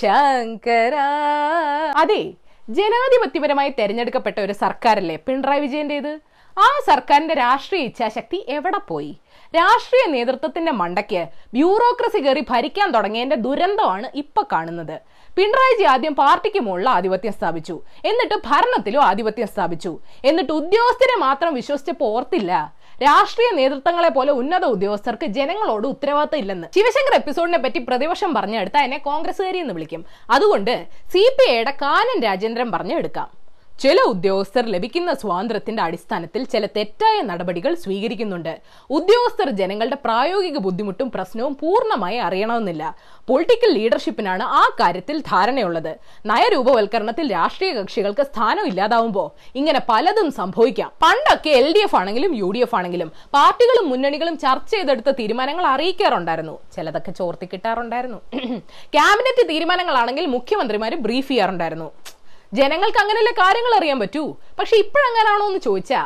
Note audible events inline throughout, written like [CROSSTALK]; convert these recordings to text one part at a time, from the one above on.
ശങ്കര. അതെ ജനാധിപത്യപരമായി തെരഞ്ഞെടുക്കപ്പെട്ട ഒരു സർക്കാരല്ലേ പിണറായി വിജയന്റേത്? ആ സർക്കാരിന്റെ രാഷ്ട്രീയ ഇച്ഛാശക്തി എവിടെ പോയി? രാഷ്ട്രീയ നേതൃത്വത്തിന്റെ മണ്ടയ്ക്ക് ബ്യൂറോക്രസി കയറി ഭരിക്കാൻ തുടങ്ങിയതിന്റെ ദുരന്തമാണ് ഇപ്പൊ കാണുന്നത്. പിണറായിജി ആദ്യം പാർട്ടിക്ക് മുകളിൽ ആധിപത്യം സ്ഥാപിച്ചു. എന്നിട്ട് ഭരണത്തിലും ആധിപത്യം സ്ഥാപിച്ചു. എന്നിട്ട് ഉദ്യോഗസ്ഥരെ മാത്രം വിശ്വസിച്ചപ്പോ ഓർത്തില്ല. രാഷ്ട്രീയ നേതൃത്വങ്ങളെ പോലെ ഉന്നത ഉദ്യോഗസ്ഥർക്ക് ജനങ്ങളോട് ഉത്തരവാദിത്തം ഇല്ലെന്ന് ശിവശങ്കർ എപ്പിസോഡിനെ പറ്റി പ്രതിപക്ഷം പറഞ്ഞെടുത്ത എന്നെ കോൺഗ്രസ്സുകാരി എന്ന് വിളിക്കും. അതുകൊണ്ട് സി പി ഐയുടെ കാനൻ രാജേന്ദ്രൻ പറഞ്ഞെടുക്കാം. ചില ഉദ്യോഗസ്ഥർ ലഭിക്കുന്ന സ്വാതന്ത്ര്യത്തിന്റെ അടിസ്ഥാനത്തിൽ ചില തെറ്റായ നടപടികൾ സ്വീകരിക്കുന്നുണ്ട്. ഉദ്യോഗസ്ഥർ ജനങ്ങളുടെ പ്രായോഗിക ബുദ്ധിമുട്ടും പ്രശ്നവും പൂർണമായി അറിയണമെന്നില്ല. പൊളിറ്റിക്കൽ ലീഡർഷിപ്പിനാണ് ആ കാര്യത്തിൽ ധാരണയുള്ളത്. നയരൂപവൽക്കരണത്തിൽ രാഷ്ട്രീയ കക്ഷികൾക്ക് സ്ഥാനം ഇല്ലാതാവുമ്പോൾ ഇങ്ങനെ പലതും സംഭവിക്കാം. പണ്ടൊക്കെ എൽ ഡി എഫ് ആണെങ്കിലും യു ഡി എഫ് ആണെങ്കിലും പാർട്ടികളും മുന്നണികളും ചർച്ച ചെയ്തെടുത്ത തീരുമാനങ്ങൾ അറിയിക്കാറുണ്ടായിരുന്നു. ചിലതൊക്കെ ചോർത്തി കിട്ടാറുണ്ടായിരുന്നു. [CLEARS THROAT] ക്യാബിനറ്റ് തീരുമാനങ്ങളാണെങ്കിൽ മുഖ്യമന്ത്രിമാര് ബ്രീഫ് ചെയ്യാറുണ്ടായിരുന്നു. ജനങ്ങൾക്ക് അങ്ങനെയല്ലേ കാര്യങ്ങൾ അറിയാൻ പറ്റൂ. പക്ഷെ ഇപ്പോഴങ്ങനാണോ എന്ന് ചോദിച്ചാ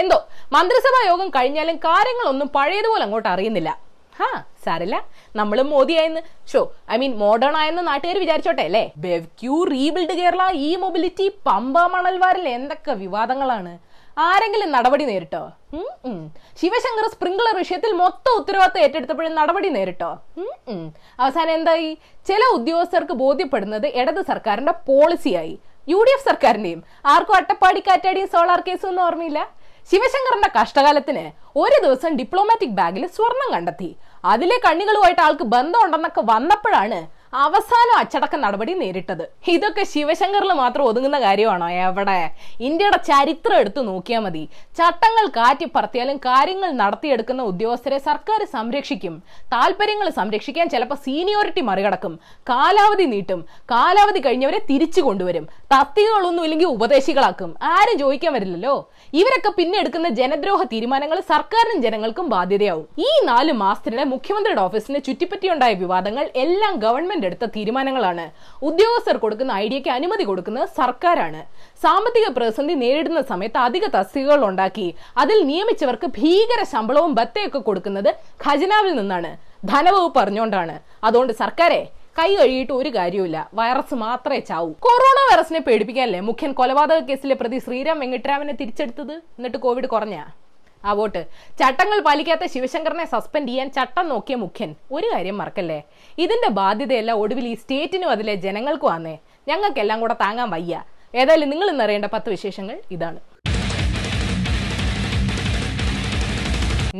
എന്തോ മന്ത്രിസഭാ യോഗം കഴിഞ്ഞാലും കാര്യങ്ങളൊന്നും പഴയതുപോലെ അങ്ങോട്ട് അറിയുന്നില്ല. ഹാ സാരല്ല നമ്മളും മോദിയായെന്ന്. ഷോ ഐ മീൻ മോഡേൺ ആയെന്ന് നാട്ടുകാർ വിചാരിച്ചോട്ടെ അല്ലേ? BevQ rebuild Kerala e mobility Pamba മണൽവാരിൽ എന്തൊക്കെ വിവാദങ്ങളാണ്? ആരെങ്കിലും നടപടി നേരിട്ടോ. ശിവശങ്കർ സ്പ്രിംഗ്ലർ വിഷയത്തിൽ മൊത്തം ഉത്തരവാദിത്തം ഏറ്റെടുത്തപ്പോഴും നടപടി നേരിട്ടോ. അവസാനം എന്തായി? ചില ഉദ്യോഗസ്ഥർക്ക് ബോധ്യപ്പെടുന്നത് ഇടത് സർക്കാരിന്റെ പോളിസിയായി യു ഡി എഫ് സർക്കാരിന്റെയും ആർക്കും അട്ടപ്പാടി കാറ്റാടിയും സോളാർ കേസും ഒന്നും ഓർമ്മയില്ല. ശിവശങ്കറിന്റെ കഷ്ടകാലത്തിന് ഒരു ദിവസം ഡിപ്ലോമാറ്റിക് ബാഗിൽ സ്വർണം കണ്ടെത്തി. അതിലെ കണ്ണികളുമായിട്ട് ആൾക്ക് ബന്ധമുണ്ടെന്നൊക്കെ വന്നപ്പോഴാണ് അവസാനം അച്ചടക്ക നടപടി നേരിട്ടത്. ഇതൊക്കെ ശിവശങ്കറിൽ മാത്രം ഒതുങ്ങുന്ന കാര്യമാണോ? എവിടെ? ഇന്ത്യയുടെ ചരിത്രം എടുത്തു നോക്കിയാൽ മതി. ചട്ടങ്ങൾ കാറ്റി പറത്തിയാലും കാര്യങ്ങൾ നടത്തിയെടുക്കുന്ന ഉദ്യോഗസ്ഥരെ സർക്കാർ സംരക്ഷിക്കും. താല്പര്യങ്ങൾ സംരക്ഷിക്കാൻ ചിലപ്പോൾ സീനിയോറിറ്റി മറികടക്കും. കാലാവധി നീട്ടും. കാലാവധി കഴിഞ്ഞവരെ തിരിച്ചു കൊണ്ടുവരും. തസ്തികകളൊന്നും ഇല്ലെങ്കിൽ ഉപദേശികളാക്കും. ആരും ചോദിക്കാൻ വരില്ലല്ലോ. ഇവരൊക്കെ പിന്നെ എടുക്കുന്ന ജനദ്രോഹ തീരുമാനങ്ങൾ സർക്കാരിനും ജനങ്ങൾക്കും ബാധ്യതയാവും. ഈ നാല് മാസത്തിനിടെ മുഖ്യമന്ത്രിയുടെ ഓഫീസിനെ ചുറ്റിപ്പറ്റിയുണ്ടായ വിവാദങ്ങൾ എല്ലാം ഗവൺമെന്റ് എടുത്ത തീരുമാനങ്ങളാണ്. ഉദ്യോഗസ്ഥർ കൊടുക്കുന്ന ഐഡിയക്ക് അനുമതി കൊടുക്കുന്നത് സർക്കാരാണ്. സാമ്പത്തിക പ്രതിസന്ധി നേരിടുന്ന സമയത്ത് അധിക തസ്തികകൾ ഉണ്ടാക്കി അതിൽ നിയമിച്ചവർക്ക് ഭീകര ശമ്പളവും ബത്തയൊക്കെ കൊടുക്കുന്നത് ഖജനാവിൽ നിന്നാണ്. ധനവകുപ്പ് പറഞ്ഞുകൊണ്ടാണ് അതുകൊണ്ട് സർക്കാരെ കൈ കഴുകിയിട്ട് ഒരു കാര്യവുമില്ല. വൈറസ് മാത്രമേ ചാവൂ. കൊറോണ വൈറസിനെ പേടിപ്പിക്കാനല്ലേ മുഖ്യൻ കൊലപാതക കേസിലെ പ്രതി ശ്രീരാം വെങ്കിട്ടരാമനെ തിരിച്ചെടുത്തത്? എന്നിട്ട് കോവിഡ് കുറഞ്ഞ? ആ വോട്ട്. ചട്ടങ്ങൾ പാലിക്കാത്ത ശിവശങ്കറിനെ സസ്പെൻഡ് ചെയ്യാൻ ചട്ടം നോക്കിയ മുഖ്യൻ. ഒരു കാര്യം മറക്കല്ലേ? ഇതിന്റെ ബാധ്യതയല്ല ഒടുവിൽ ഈ സ്റ്റേറ്റിനും അതിലെ ജനങ്ങൾക്കും ആന്നേ. ഞങ്ങൾക്കെല്ലാം കൂടെ താങ്ങാൻ വയ്യ. ഏതായാലും നിങ്ങൾ ഇന്നറിയേണ്ട പത്ത് വിശേഷങ്ങൾ ഇതാണ്.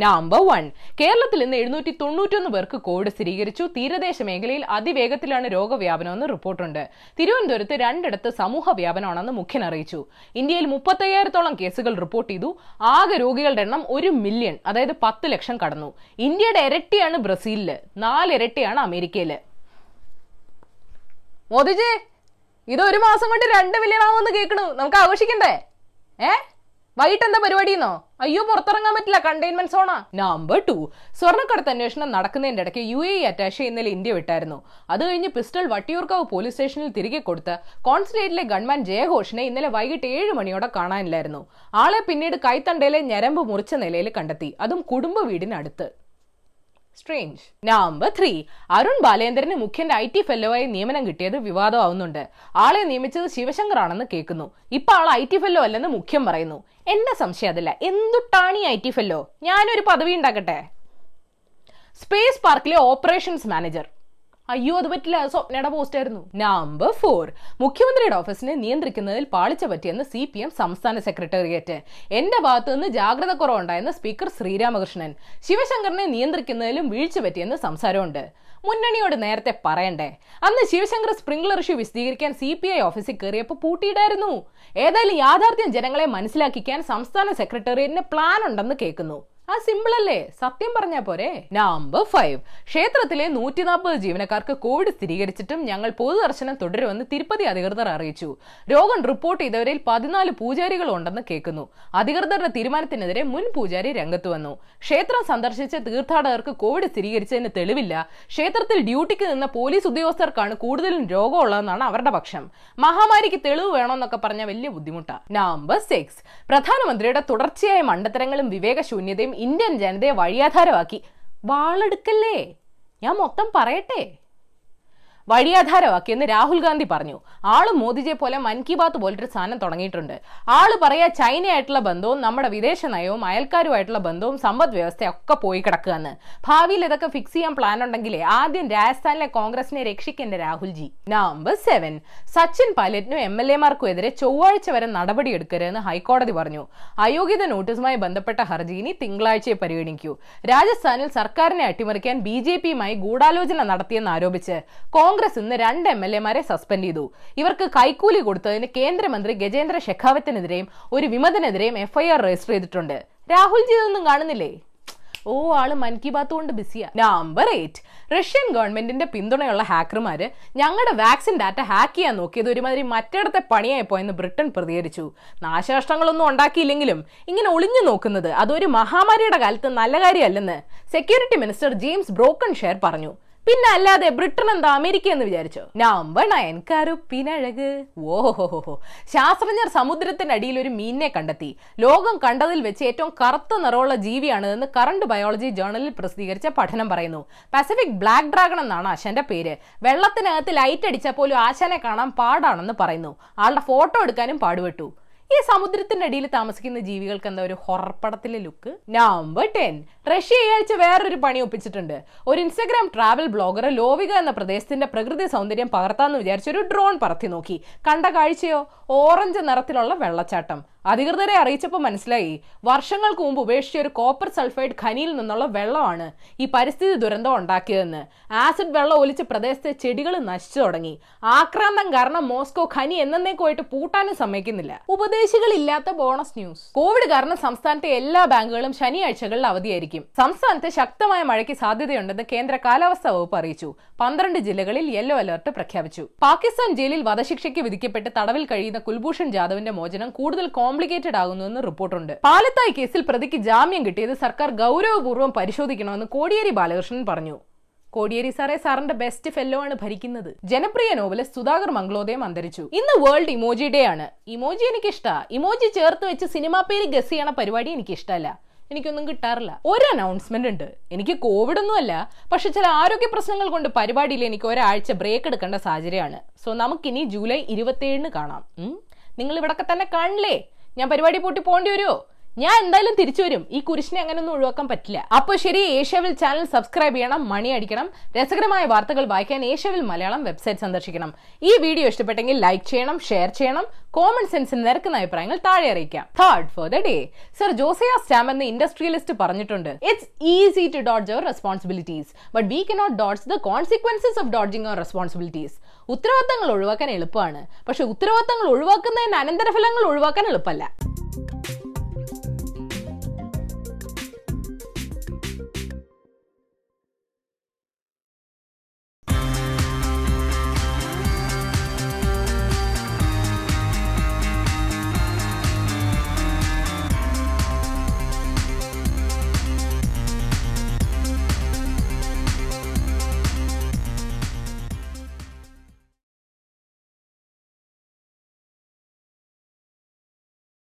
നമ്പർ വൺ കേരളത്തിൽ ഇന്ന് എഴുന്നൂറ്റി തൊണ്ണൂറ്റൊന്ന് പേർക്ക് കോവിഡ് സ്ഥിരീകരിച്ചു. തീരദേശ മേഖലയിൽ അതിവേഗത്തിലാണ് രോഗവ്യാപനമെന്ന് റിപ്പോർട്ടുണ്ട്. തിരുവനന്തപുരത്ത് രണ്ടിടത്ത് സമൂഹ വ്യാപനമാണെന്ന് മുഖ്യൻ അറിയിച്ചു. ഇന്ത്യയിൽ മുപ്പത്തയ്യായിരത്തോളം കേസുകൾ റിപ്പോർട്ട് ചെയ്തു. ആകെ രോഗികളുടെ എണ്ണം ഒരു മില്യൺ അതായത് പത്ത് ലക്ഷം കടന്നു. ഇന്ത്യയുടെ ഇരട്ടിയാണ് ബ്രസീലിൽ. നാലിരട്ടിയാണ് അമേരിക്കയിൽ. മോദിജി ഇത് ഒരു മാസം കൊണ്ട് രണ്ട് മില്യൺ ആവുമെന്ന് കേൾക്കണു നമുക്ക് ആഘോഷിക്കണ്ടേ? ഏ? വൈകിട്ട് എന്താ പരിപാടിയെന്നോ? അയ്യോ പുറത്തിറങ്ങാൻ പറ്റില്ല. കണ്ടെയ്ൻമെന്റ് സോണാ നമ്പർ ടു സ്വർണക്കടത്ത് അന്വേഷണം നടക്കുന്നതിന്റെ ഇടയ്ക്ക് യു എ അറ്റാഷെ ഇന്നലെ ഇന്ത്യ വിട്ടായിരുന്നു. അത് കഴിഞ്ഞ് പിസ്റ്റൾ വട്ടിയൂർക്കാവ് പോലീസ് സ്റ്റേഷനിൽ തിരികെ കൊടുത്ത് കോൺസുലേറ്റിലെ ഗൺമാൻ ജയഘോഷിനെ ഇന്നലെ വൈകിട്ട് ഏഴ് മണിയോടെ കാണാനില്ലായിരുന്നു. ആളെ പിന്നീട് കൈത്തണ്ടയിലെ ഞരമ്പ് മുറിച്ച നിലയിൽ കണ്ടെത്തി. അതും കുടുംബ വീടിനടുത്ത്. സ്ട്രേഞ്ച് നമ്പർ ത്രീ അരുൺ ബാലേന്ദ്രന് മുഖ്യന്റെ ഐ ടി ആയി നിയമനം കിട്ടിയത് വിവാദമാവുന്നുണ്ട്. ആളെ നിയമിച്ചത് ശിവശങ്കർ ആണെന്ന് കേൾക്കുന്നു. ഇപ്പൊ ആൾ ഐ ടി ഫെല്ലോ അല്ലെന്ന് മുഖ്യം പറയുന്നു. എന്റെ സംശയം? അതല്ല. എന്തുട്ടാണ് ഈ ഐ ടി ഫെല്ലോ? ഞാനൊരു പദവി ഉണ്ടാക്കട്ടെ? സ്പേസ് പാർക്കിലെ ഓപ്പറേഷൻസ് മാനേജർ. അയ്യോ അത് പറ്റില്ല. സ്വപ്നയുടെ പോസ്റ്റ് ആയിരുന്നു. നമ്പർ ഫോർ മുഖ്യമന്ത്രിയുടെ ഓഫീസിനെ നിയന്ത്രിക്കുന്നതിൽ പാളിച്ച പറ്റിയെന്ന് സി പി എം സംസ്ഥാന സെക്രട്ടേറിയറ്റ് എന്റെ ഭാഗത്തു നിന്ന് ജാഗ്രത കുറവുണ്ടായെന്ന് സ്പീക്കർ ശ്രീരാമകൃഷ്ണൻ. ശിവശങ്കറിനെ നിയന്ത്രിക്കുന്നതിലും വീഴ്ച പറ്റിയെന്ന് സംസാരമുണ്ട്. മുന്നണിയോട് നേരത്തെ പറയണ്ടേ? അന്ന് ശിവശങ്കർ സ്പ്രിംഗ്ലർ ഇഷ്യൂ വിശദീകരിക്കാൻ സി പി ഐ ഓഫീസിൽ കയറിയപ്പോൾ പൂട്ടിയിടായിരുന്നു ഏതായാലും യാഥാർത്ഥ്യം ജനങ്ങളെ മനസ്സിലാക്കിക്കാൻ സംസ്ഥാന സെക്രട്ടേറിയറ്റിന് പ്ലാൻ ഉണ്ടെന്ന് കേൾക്കുന്നു. ആ സിമ്പിൾ അല്ലേ? സത്യം പറഞ്ഞാ പോരെ? നമ്പർ ഫൈവ് ക്ഷേത്രത്തിലെ നൂറ്റി നാൽപ്പത് ജീവനക്കാർക്ക് കോവിഡ് സ്ഥിരീകരിച്ചിട്ടും ഞങ്ങൾ പൊതുദർശനം തുടരുമെന്ന് തിരുപ്പതി അധികൃതർ അറിയിച്ചു. രോഗം റിപ്പോർട്ട് ചെയ്തവരിൽ പതിനാല് പൂജാരികൾ ഉണ്ടെന്ന് കേൾക്കുന്നു. അധികൃതരുടെ തീരുമാനത്തിനെതിരെ മുൻ പൂജാരി രംഗത്ത് വന്നു. ക്ഷേത്രം സന്ദർശിച്ച തീർത്ഥാടകർക്ക് കോവിഡ് സ്ഥിരീകരിച്ചതിന് തെളിവില്ല. ക്ഷേത്രത്തിൽ ഡ്യൂട്ടിക്ക് നിന്ന പോലീസ് ഉദ്യോഗസ്ഥർക്കാണ് കൂടുതലും രോഗമുള്ളതെന്നാണ് അവരുടെ പക്ഷം. മഹാമാരിക്ക് തെളിവ് വേണമെന്നൊക്കെ പറഞ്ഞ വലിയ ബുദ്ധിമുട്ടാണ് നമ്പർ സിക്സ് പ്രധാനമന്ത്രിയുടെ തുടർച്ചയായ മണ്ടത്തരങ്ങളും വിവേകശൂന്യതയും ഇന്ത്യൻ ജനതയെ വഴിയാധാരമാക്കി. വാളെടുക്കല്ലേ? ഞാൻ മൊത്തം പറയട്ടെ? വഴിയാധാരമാക്കിയെന്ന് രാഹുൽ ഗാന്ധി പറഞ്ഞു. ആൾ മോദിജിയെ പോലെ മൻ കി ബാത്ത് പോലൊരു സാധനം തുടങ്ങിയിട്ടുണ്ട്. ആൾ പറയാ ചൈനയായിട്ടുള്ള ബന്ധവും നമ്മുടെ വിദേശ നയവും അയൽക്കാരുമായിട്ടുള്ള ബന്ധവും സമ്പദ് വ്യവസ്ഥയൊക്കെ പോയി കിടക്കുകയെന്ന് ഭാവിയിൽ ഇതൊക്കെ ഫിക്സ് ചെയ്യാൻ പ്ലാൻ ഉണ്ടെങ്കിലേ ആദ്യം രാജസ്ഥാനിലെ കോൺഗ്രസിനെ രക്ഷിക്കേണ്ട രാഹുൽജി. നമ്പർ സെവൻ സച്ചിൻ പൈലറ്റിനും എം എൽ എമാർക്കും എതിരെ ചൊവ്വാഴ്ച വരെ നടപടിയെടുക്കരുതെന്ന് ഹൈക്കോടതി പറഞ്ഞു. അയോഗ്യത നോട്ടീസുമായി ബന്ധപ്പെട്ട ഹർജി ഇനി തിങ്കളാഴ്ചയെ പരിഗണിക്കൂ. രാജസ്ഥാനിൽ സർക്കാരിനെ അട്ടിമറിക്കാൻ ബി ജെ പിയുമായി ഗൂഢാലോചന നടത്തിയെന്ന് ആരോപിച്ച് ഇന്ന് രണ്ട് എം എൽ എമാരെ സസ്പെൻഡ് ചെയ്തു. ഇവർക്ക് കൈക്കൂലി കൊടുത്തതിന് കേന്ദ്രമന്ത്രി ഗജേന്ദ്ര ഷെഖാവത്തിനെതിരെയും ഒരു വിമതനെതിരെയും എഫ്ഐആർ രജിസ്റ്റർ ചെയ്തിട്ടുണ്ട്. രാഹുൽജി ഇതൊന്നും കാണുന്നില്ലേ? ഓ ആൾ മൻ കി ബാത്ത് കൊണ്ട് ബിസിയാ. നമ്പർ എയ്റ്റ് റഷ്യൻ ഗവൺമെന്റിന്റെ പിന്തുണയുള്ള ഹാക്കർമാര് ഞങ്ങളുടെ വാക്സിൻ ഡാറ്റ ഹാക്ക് ചെയ്യാൻ നോക്കിയത് ഒരുമാതിരി മറ്റിടത്തെ പണിയായി പോയെന്ന് ബ്രിട്ടൻ പ്രതികരിച്ചു. നാശനഷ്ടങ്ങളൊന്നും ഉണ്ടാക്കിയില്ലെങ്കിലും ഇങ്ങനെ ഒളിഞ്ഞു നോക്കുന്നത് അതൊരു മഹാമാരിയുടെ കാലത്ത് നല്ല കാര്യമല്ലെന്ന് security minister James Brokenshire പറഞ്ഞു. പിന്നെ അല്ലാതെ ബ്രിട്ടൻ എന്താ അമേരിക്ക എന്ന് വിചാരിച്ചോ? നമ്പർ നയൻ കറുപ്പിനഴക്. ഓഹോ ശാസ്ത്രജ്ഞർ സമുദ്രത്തിന്റെ അടിയിൽ ഒരു മീനിനെ കണ്ടെത്തി. ലോകം കണ്ടതിൽ വെച്ച് ഏറ്റവും കറുത്ത നിറമുള്ള ജീവിയാണിതെന്ന് കറണ്ട് ബയോളജി ജേർണലിൽ പ്രസിദ്ധീകരിച്ച പഠനം പറയുന്നു. പസഫിക് ബ്ലാക്ക് ഡ്രാഗൺ എന്നാണ് ആശാന്റെ പേര്. വെള്ളത്തിനകത്ത് ലൈറ്റ് അടിച്ചാൽ പോലും ആശാനെ കാണാൻ പാടാണെന്ന് പറയുന്നു. ആളുടെ ഫോട്ടോ എടുക്കാനും പാടുപെട്ടു. ഈ സമുദ്രത്തിന്റെ അടിയിൽ താമസിക്കുന്ന ജീവികൾക്ക് എന്താ ഒരു ഹൊറപ്പടത്തിലെ ലുക്ക് നമ്പർ ടെൻ റഷ്യ ഈ ആഴ്ച വേറൊരു പണി ഒപ്പിച്ചിട്ടുണ്ട്. ഒരു ഇൻസ്റ്റഗ്രാം ട്രാവൽ ബ്ലോഗർ ലോവിക എന്ന പ്രദേശത്തിന്റെ പ്രകൃതി സൗന്ദര്യം പകർത്താന്ന് വിചാരിച്ച ഒരു ഡ്രോൺ പറത്തി നോക്കി. കണ്ട കാഴ്ചയോ? ഓറഞ്ച് നിറത്തിലുള്ള വെള്ളച്ചാട്ടം. അധികൃതരെ അറിയിച്ചപ്പോൾ മനസ്സിലായി. വർഷങ്ങൾക്ക് മുമ്പ് ഉപേക്ഷിച്ച ഒരു കോപ്പർ സൾഫൈഡ് ഖനിയിൽ നിന്നുള്ള വെള്ളമാണ് ഈ പരിസ്ഥിതി ദുരന്തം ഉണ്ടാക്കിയതെന്ന്. ആസിഡ് വെള്ളം ഒലിച്ച പ്രദേശത്തെ ചെടികൾ നശിച്ചു തുടങ്ങി. ആക്രാന്തം കാരണം മോസ്കോ ഖനി എന്നേക്കുമായിട്ട് പൂട്ടാനും സമ്മതിക്കുന്നില്ല. ഉപദേശികളില്ലാത്ത ബോണസ് ന്യൂസ്. കോവിഡ് കാരണം സംസ്ഥാനത്തെ എല്ലാ ബാങ്കുകളും ശനിയാഴ്ചകളിൽ അവധിയായിരിക്കും. സംസ്ഥാനത്ത് ശക്തമായ മഴയ്ക്ക് സാധ്യതയുണ്ടെന്ന് കേന്ദ്ര കാലാവസ്ഥാ വകുപ്പ് അറിയിച്ചു. പന്ത്രണ്ട് ജില്ലകളിൽ യെല്ലോ അലർട്ട് പ്രഖ്യാപിച്ചു. പാകിസ്ഥാൻ ജയിലിൽ വധശിക്ഷയ്ക്ക് വിധിക്കപ്പെട്ട് തടവിൽ കഴിയുന്ന കുൽഭൂഷൺ ജാദവിന്റെ മോചനം കൂടുതൽ കോംപ്ലിക്കേറ്റഡ് ആകുന്നുവെന്ന് റിപ്പോർട്ടുണ്ട്. പാലത്തായി കേസിൽ പ്രതിക്ക് ജാമ്യം കിട്ടിയത് സർക്കാർ ഗൗരവപൂർവം പരിശോധിക്കണമെന്ന് കോടിയേരി ബാലകൃഷ്ണൻ പറഞ്ഞു. കോടിയേരി സാറേ സാറിന്റെ ബെസ്റ്റ് ഫെല്ലോ ആണ് ഭരിക്കുന്നത്. ജനപ്രിയ നോവലിസ്റ്റ് സുധാകർ മംഗളോദയം അന്തരിച്ചു. ഇന്ന് വേൾഡ് ഇമോജി ഡേ ആണ്. ഇമോജി എനിക്ക് ഇഷ്ടാ ഇമോജി ചേർത്ത് വെച്ച് സിനിമാ പേര് ഗസ് ചെയ്യണ പരിപാടി എനിക്ക് ഇഷ്ടമല്ല എനിക്കൊന്നും കിട്ടാറില്ല. ഒരു അനൗൺസ്മെന്റ് ഉണ്ട്. എനിക്ക് കോവിഡ് ഒന്നുമല്ല പക്ഷെ ചില ആരോഗ്യ പ്രശ്നങ്ങൾ കൊണ്ട് പരിപാടിയിൽ എനിക്ക് ഒരാഴ്ച ബ്രേക്ക് എടുക്കേണ്ട സാഹചര്യമാണ്. സോ നമുക്കിനി ജൂലൈ ഇരുപത്തിയേഴിന് കാണാം. നിങ്ങൾ ഇവിടൊക്കെ തന്നെ കാണില്ലേ? ഞാൻ പരിപാടി പൂട്ടി പോകേണ്ടി വരുമോ ഞാൻ എന്തായാലും തിരിച്ചു വരും. ഈ കുരിശിനെ അങ്ങനെയൊന്നും ഒഴിവാക്കാൻ പറ്റില്ല. അപ്പോൾ ശരി ഏഷ്യവിൽ ചാനൽ സബ്സ്ക്രൈബ് ചെയ്യണം മണി അടിക്കണം രസകരമായ വാർത്തകൾ വായിക്കാൻ ഏഷ്യവിൽ മലയാളം വെബ്സൈറ്റ് സന്ദർശിക്കണം. ഈ വീഡിയോ ഇഷ്ടപ്പെട്ടെങ്കിൽ ലൈക്ക് ചെയ്യണം ഷെയർ ചെയ്യണം കോമൺ സെൻസിന് നിരക്കുന്ന അഭിപ്രായങ്ങൾ താഴെ അറിയിക്കാം. Third for the day sir Josiah Stamp എന്ന ഇൻഡസ്ട്രിയലിസ്റ്റ് പറഞ്ഞിട്ടുണ്ട് it's easy to dodge our responsibilities but we cannot dodge the consequences of dodging our responsibilities ഉത്തരവാദിത്തങ്ങൾ ഒഴിവാക്കാൻ എളുപ്പമാണ് പക്ഷെ ഉത്തരവാദിത്തങ്ങൾ ഒഴിവാക്കുന്നതിന് അനന്തരഫലങ്ങൾ ഒഴിവാക്കാൻ എളുപ്പമല്ല.